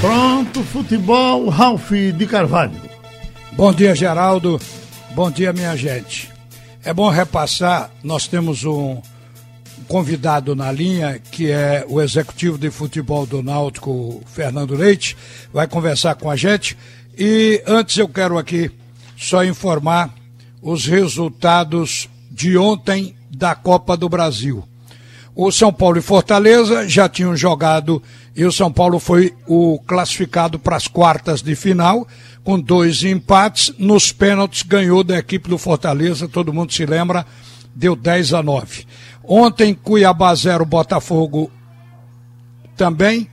Pronto, futebol, Ralf de Carvalho. Bom dia, Geraldo. Bom dia, minha gente. É bom repassar, nós temos um convidado na linha, que é o executivo de futebol do Náutico, Fernando Leite, vai conversar com a gente. E antes eu quero aqui só informar os resultados de ontem da Copa do Brasil. O São Paulo e Fortaleza já tinham jogado e o São Paulo foi o classificado para as quartas de final, com dois empates. Nos pênaltis ganhou da equipe do Fortaleza, todo mundo se lembra, deu 10 a 9. Ontem, Cuiabá 0, Botafogo também.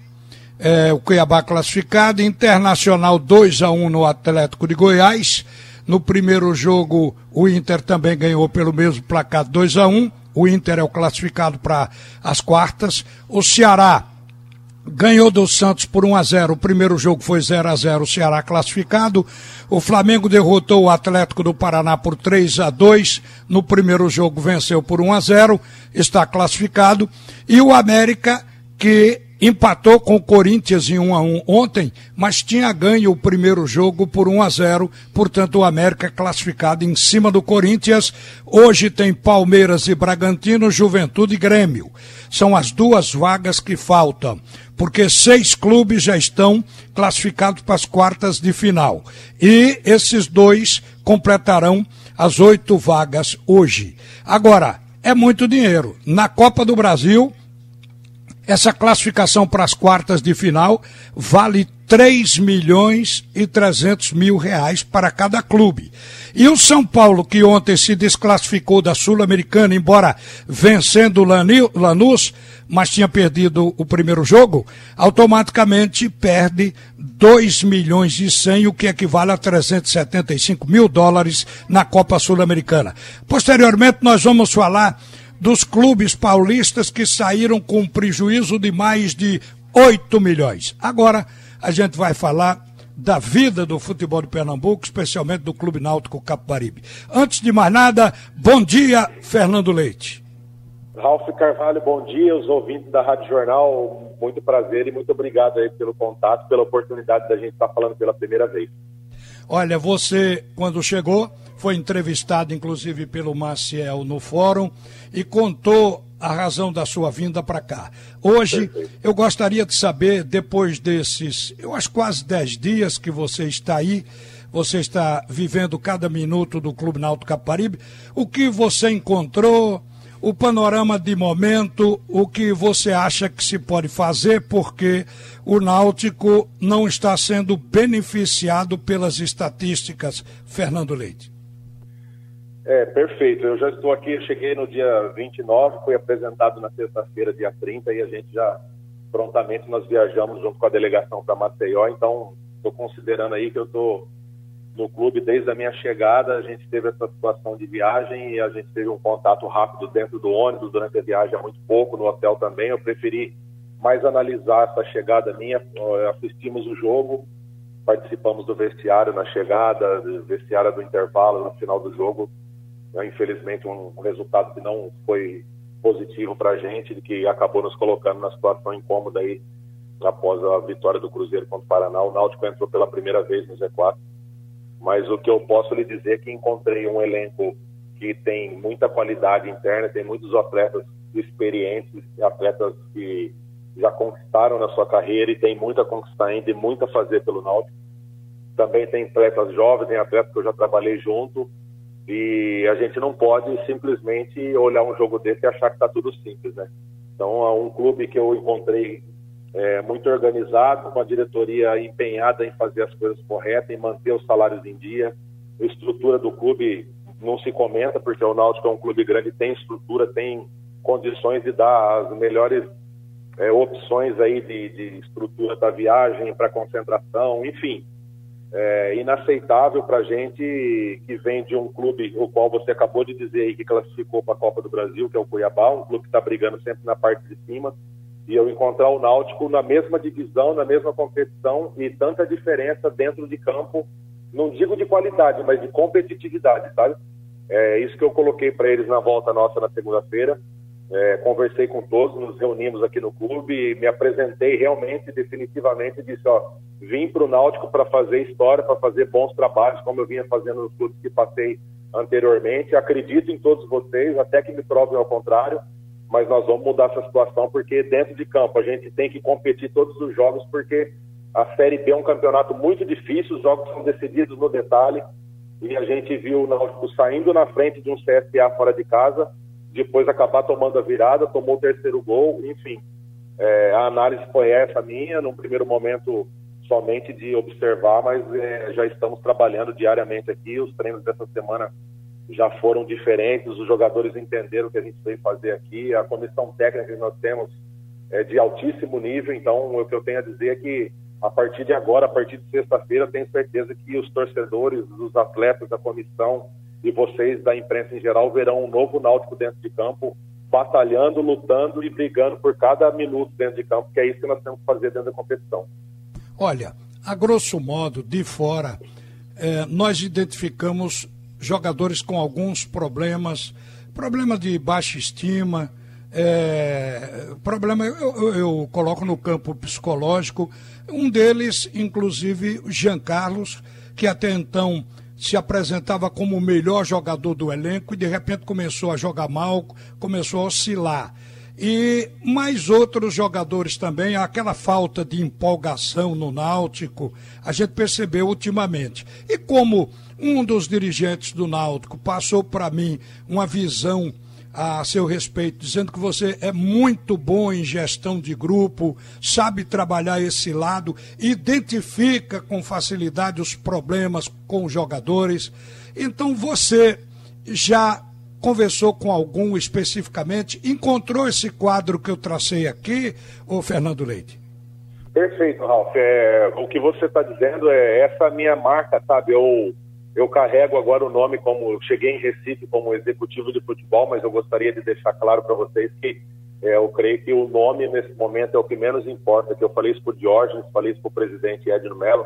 É, o Cuiabá classificado, Internacional 2 a 1 no Atlético de Goiás. No primeiro jogo, o Inter também ganhou pelo mesmo placar 2 a 1 o Inter é o classificado para as quartas. O Ceará ganhou do Santos por 1 a 0. O primeiro jogo foi 0 a 0, o Ceará classificado. O Flamengo derrotou o Atlético do Paraná por 3 a 2. No primeiro jogo venceu por 1 a 0, está classificado. E o América que empatou com o Corinthians em 1 a 1 ontem, mas tinha ganho o primeiro jogo por 1 a 0, portanto o América classificado em cima do Corinthians. Hoje tem Palmeiras e Bragantino, Juventude e Grêmio. São as duas vagas que faltam, porque seis clubes já estão classificados para as quartas de final. E esses dois completarão as oito vagas hoje. Agora, é muito dinheiro. Na Copa do Brasil, essa classificação para as quartas de final vale 3 milhões e 300 mil reais para cada clube. E o São Paulo, que ontem se desclassificou da Sul-Americana, embora vencendo o Lanús, mas tinha perdido o primeiro jogo, automaticamente perde 2 milhões e 100, o que equivale a 375 mil dólares na Copa Sul-Americana. Posteriormente, nós vamos falar dos clubes paulistas que saíram com prejuízo de mais de 8 milhões. Agora a gente vai falar da vida do futebol de Pernambuco, especialmente do Clube Náutico Capibaribe. Antes de mais nada, bom dia, Fernando Leite. Ralf Carvalho, bom dia, os ouvintes da Rádio Jornal, muito prazer e muito obrigado aí pelo contato, pela oportunidade da gente estar falando pela primeira vez. Olha, você, quando chegou, foi entrevistado inclusive pelo Maciel no fórum e contou a razão da sua vinda para cá. Hoje, eu gostaria de saber, depois desses, eu acho quase dez dias que você está aí, você está vivendo cada minuto do Clube Náutico Caparibe, o que você encontrou, o panorama de momento, o que você acha que se pode fazer, porque o Náutico não está sendo beneficiado pelas estatísticas, Fernando Leite. É, perfeito. Eu já estou aqui, cheguei no dia 29, fui apresentado na sexta-feira, dia 30, e a gente já prontamente nós viajamos junto com a delegação para Maceió, então estou considerando aí que eu estou no clube desde a minha chegada, a gente teve essa situação de viagem e a gente teve um contato rápido dentro do ônibus durante a viagem, muito pouco, no hotel também, eu preferi mais analisar essa chegada minha, assistimos o jogo, participamos do vestiário na chegada, vestiário do intervalo no final do jogo? Infelizmente, um, resultado que não foi positivo para a gente, que acabou nos colocando na situação incômoda aí após a vitória do Cruzeiro contra o Paraná. O Náutico entrou pela primeira vez no Z4. Mas o que eu posso lhe dizer é que encontrei um elenco que tem muita qualidade interna, tem muitos atletas experientes, atletas que já conquistaram na sua carreira e tem muito a conquistar ainda e muito a fazer pelo Náutico. Também tem atletas jovens, tem atletas que eu já trabalhei junto, e a gente não pode simplesmente olhar um jogo desse e achar que está tudo simples, né? Então, é um clube que eu encontrei é, muito organizado, com a diretoria empenhada em fazer as coisas corretas, em manter os salários em dia. A estrutura do clube não se comenta, porque o Náutico é um clube grande, tem estrutura, tem condições de dar as melhores é, opções aí de, de estrutura da viagem, para concentração, enfim é, inaceitável para gente que vem de um clube, o qual você acabou de dizer aí, que classificou para a Copa do Brasil, que é o Cuiabá, um clube que está brigando sempre na parte de cima, e eu encontrar o Náutico na mesma divisão, na mesma competição e tanta diferença dentro de campo, não digo de qualidade, mas de competitividade, sabe? É isso que eu coloquei para eles na volta nossa na segunda-feira. É, conversei com todos, nos reunimos aqui no clube, me apresentei realmente, definitivamente, disse, ó, vim para o Náutico para fazer história, para fazer bons trabalhos, como eu vinha fazendo nos clubes que passei anteriormente. Acredito em todos vocês, até que me provem ao contrário, mas nós vamos mudar essa situação, porque dentro de campo a gente tem que competir todos os jogos, porque a Série B é um campeonato muito difícil, os jogos são decididos no detalhe, e a gente viu o Náutico saindo na frente de um CSA fora de casa, depois acabar tomando a virada, tomou o terceiro gol, enfim. É, a análise foi essa minha, num primeiro momento somente de observar, mas é, já estamos trabalhando diariamente aqui. Os treinos dessa semana já foram diferentes, os jogadores entenderam o que a gente veio fazer aqui. A comissão técnica que nós temos é de altíssimo nível, então o que eu tenho a dizer é que a partir de agora, a partir de sexta-feira, tenho certeza que os torcedores, os atletas, a comissão, e vocês da imprensa em geral verão um novo Náutico dentro de campo, batalhando, lutando e brigando por cada minuto dentro de campo, que é isso que nós temos que fazer dentro da competição. Olha, a grosso modo, de fora, eh, nós identificamos jogadores com alguns problemas, problema de baixa estima, é, problema eu, eu, eu, coloco no campo psicológico, um deles, inclusive, Jean Carlos, que até então se apresentava como o melhor jogador do elenco e de repente começou a jogar mal, começou a oscilar. E mais outros jogadores também, aquela falta de empolgação no Náutico, a gente percebeu ultimamente. E como um dos dirigentes do Náutico passou para mim uma visão a seu respeito, dizendo que você é muito bom em gestão de grupo, sabe trabalhar esse lado, identifica com facilidade os problemas com os jogadores. Então você já conversou com algum especificamente, encontrou esse quadro que eu tracei aqui, ô Fernando Leite? Perfeito, Ralf. É, o que você está dizendo é essa minha marca, sabe? Eu eu carrego agora o nome como cheguei em Recife como executivo de futebol, mas eu gostaria de deixar claro para vocês que é, eu creio que o nome nesse momento é o que menos importa. Que eu falei isso para o Diógenes, falei isso para o presidente Edno Mello,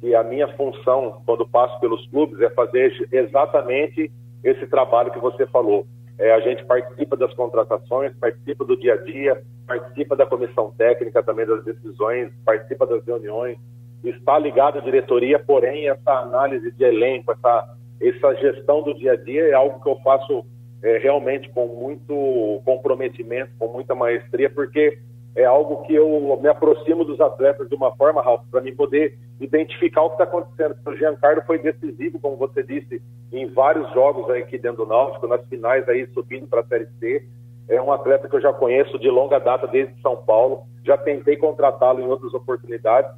que a minha função quando passo pelos clubes é fazer exatamente esse trabalho que você falou. É, a gente participa das contratações, participa do dia a dia, participa da comissão técnica também das decisões, participa das reuniões, está ligado à diretoria, porém essa análise de elenco, essa, essa gestão do dia a dia é algo que eu faço é, realmente com muito comprometimento, com muita maestria, porque é algo que eu me aproximo dos atletas de uma forma, Ralf, para mim poder identificar o que está acontecendo. O Giancarlo foi decisivo, como você disse, em vários jogos aqui dentro do Náutico, nas finais aí subindo para a Série C. É um atleta que eu já conheço de longa data desde São Paulo, já tentei contratá-lo em outras oportunidades,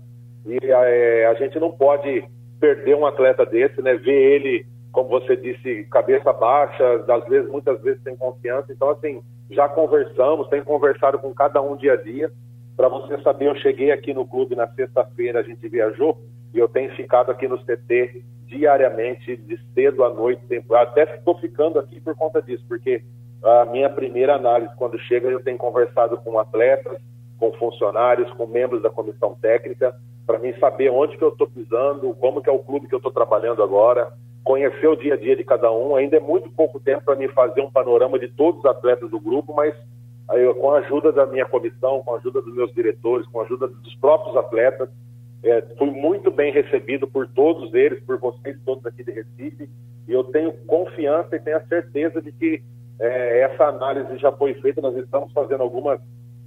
e é, a gente não pode perder um atleta desse, né? Ver ele, como você disse, cabeça baixa, às vezes, muitas vezes sem confiança. Então, assim, já conversamos, tem conversado com cada um dia a dia. Para você saber, eu cheguei aqui no clube na sexta-feira, a gente viajou e eu tenho ficado aqui no CT diariamente, de cedo à noite, até estou ficando aqui por conta disso, porque a minha primeira análise, quando chega, eu tenho conversado com atletas, com funcionários, com membros da comissão técnica, para mim saber onde que eu estou pisando, como que é o clube que eu estou trabalhando agora, conhecer o dia a dia de cada um. Ainda é muito pouco tempo para mim fazer um panorama de todos os atletas do grupo, mas aí, com a ajuda da minha comissão, com a ajuda dos meus diretores, com a ajuda dos próprios atletas, é, fui muito bem recebido por todos eles, por vocês todos aqui de Recife, e eu tenho confiança e tenho a certeza de que é, essa análise já foi feita, nós estamos fazendo algumas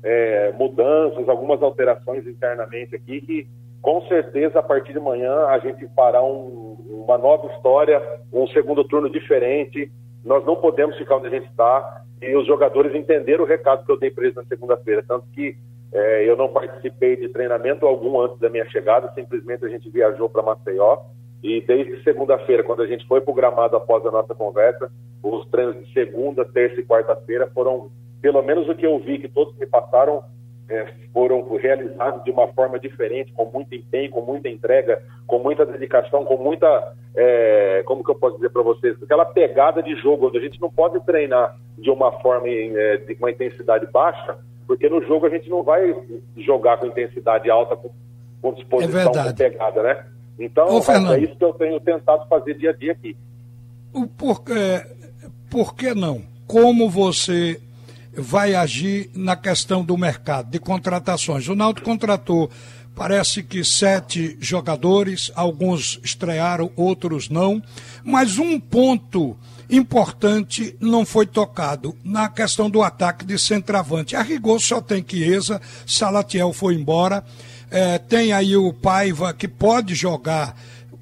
é, mudanças, algumas alterações internamente aqui que com certeza a partir de manhã a gente fará um, uma nova história, um segundo turno diferente. Nós não podemos ficar onde a gente está e os jogadores entenderam o recado que eu dei para eles na segunda-feira, tanto que é, eu não participei de treinamento algum antes da minha chegada, simplesmente a gente viajou para Maceió. E desde segunda-feira, quando a gente foi para o gramado após a nossa conversa, os treinos de segunda, terça e quarta-feira foram, pelo menos o que eu vi que todos me passaram, é, foram realizados de uma forma diferente, com muito empenho, com muita entrega, com muita dedicação, com muita, é, como que eu posso dizer para vocês, aquela pegada de jogo, onde a gente não pode treinar de uma forma, é, de uma intensidade baixa, porque no jogo a gente não vai jogar com intensidade alta, com, com disposição, com pegada, né? Então, Ô, é isso que eu tenho tentado fazer dia a dia aqui. Por, é, por que não? Como você vai agir na questão do mercado de contratações. O Náutico contratou, parece que sete jogadores, alguns estrearam, outros não, mas um ponto importante não foi tocado na questão do ataque de centroavante. A rigor só tem Chiesa, Salatiel foi embora, é, tem aí o Paiva que pode jogar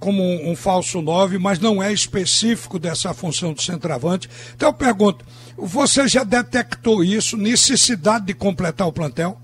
como um, um falso 9, mas não é específico dessa função do centroavante. Então eu pergunto, você já detectou isso, necessidade de completar o plantel?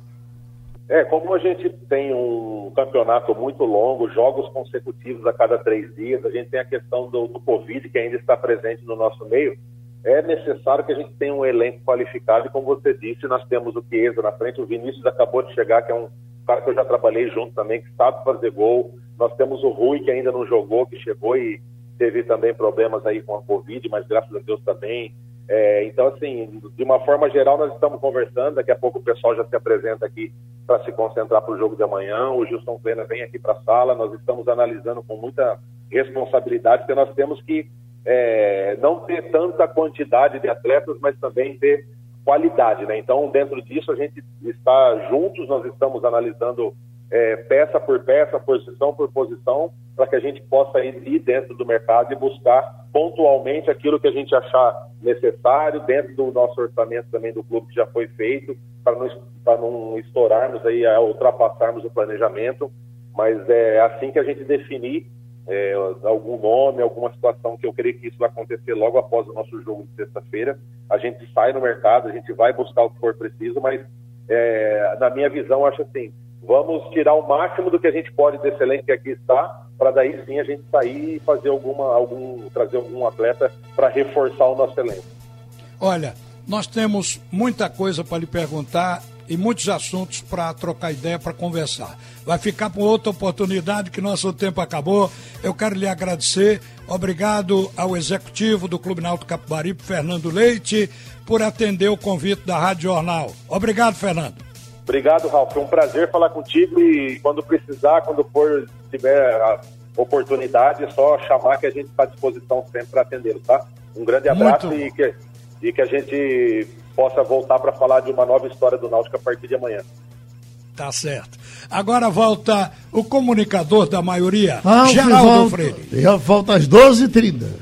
É, como a gente tem um campeonato muito longo, jogos consecutivos a cada três dias, a gente tem a questão do, do Covid que ainda está presente no nosso meio. É necessário que a gente tenha um elenco qualificado, e como você disse, nós temos o Chiesa na frente, o Vinícius acabou de chegar, que é um cara que eu já trabalhei junto também, que sabe fazer gol. Nós temos o Rui, que ainda não jogou, que chegou e teve também problemas aí com a Covid, mas graças a Deus também. É, então, assim, de uma forma geral, nós estamos conversando. Daqui a pouco o pessoal já se apresenta aqui para se concentrar para o jogo de amanhã. O Gilson Plena vem aqui para a sala. Nós estamos analisando com muita responsabilidade, porque nós temos que é, não ter tanta quantidade de atletas, mas também ter qualidade. Né? Então, dentro disso, a gente está juntos, nós estamos analisando é, peça por peça, posição por posição, para que a gente possa ir dentro do mercado e buscar pontualmente aquilo que a gente achar necessário, dentro do nosso orçamento também do clube que já foi feito, para não, não estourarmos aí, ultrapassarmos o planejamento, mas é assim que a gente definir é, algum nome, alguma situação que eu creio que isso vai acontecer logo após o nosso jogo de sexta-feira, a gente sai no mercado, a gente vai buscar o que for preciso, mas é, na minha visão, acho assim, vamos tirar o máximo do que a gente pode desse elenco que aqui está, para daí sim a gente sair e fazer alguma, algum, trazer algum atleta para reforçar o nosso elenco. Olha, nós temos muita coisa para lhe perguntar e muitos assuntos para trocar ideia, para conversar. Vai ficar para outra oportunidade que nosso tempo acabou. Eu quero lhe agradecer. Obrigado ao executivo do Clube Náutico Capibaribe, Fernando Leite, por atender o convite da Rádio Jornal. Obrigado, Fernando. Obrigado, Ralf. Foi um prazer falar contigo e quando precisar, quando for tiver a oportunidade, é só chamar que a gente está à disposição sempre para atendê-lo, tá? Um grande abraço e que, e que a gente possa voltar para falar de uma nova história do Náutico a partir de amanhã. Tá certo. Agora volta o comunicador da maioria, Geraldo volta, Freire. Já volta às 12h30.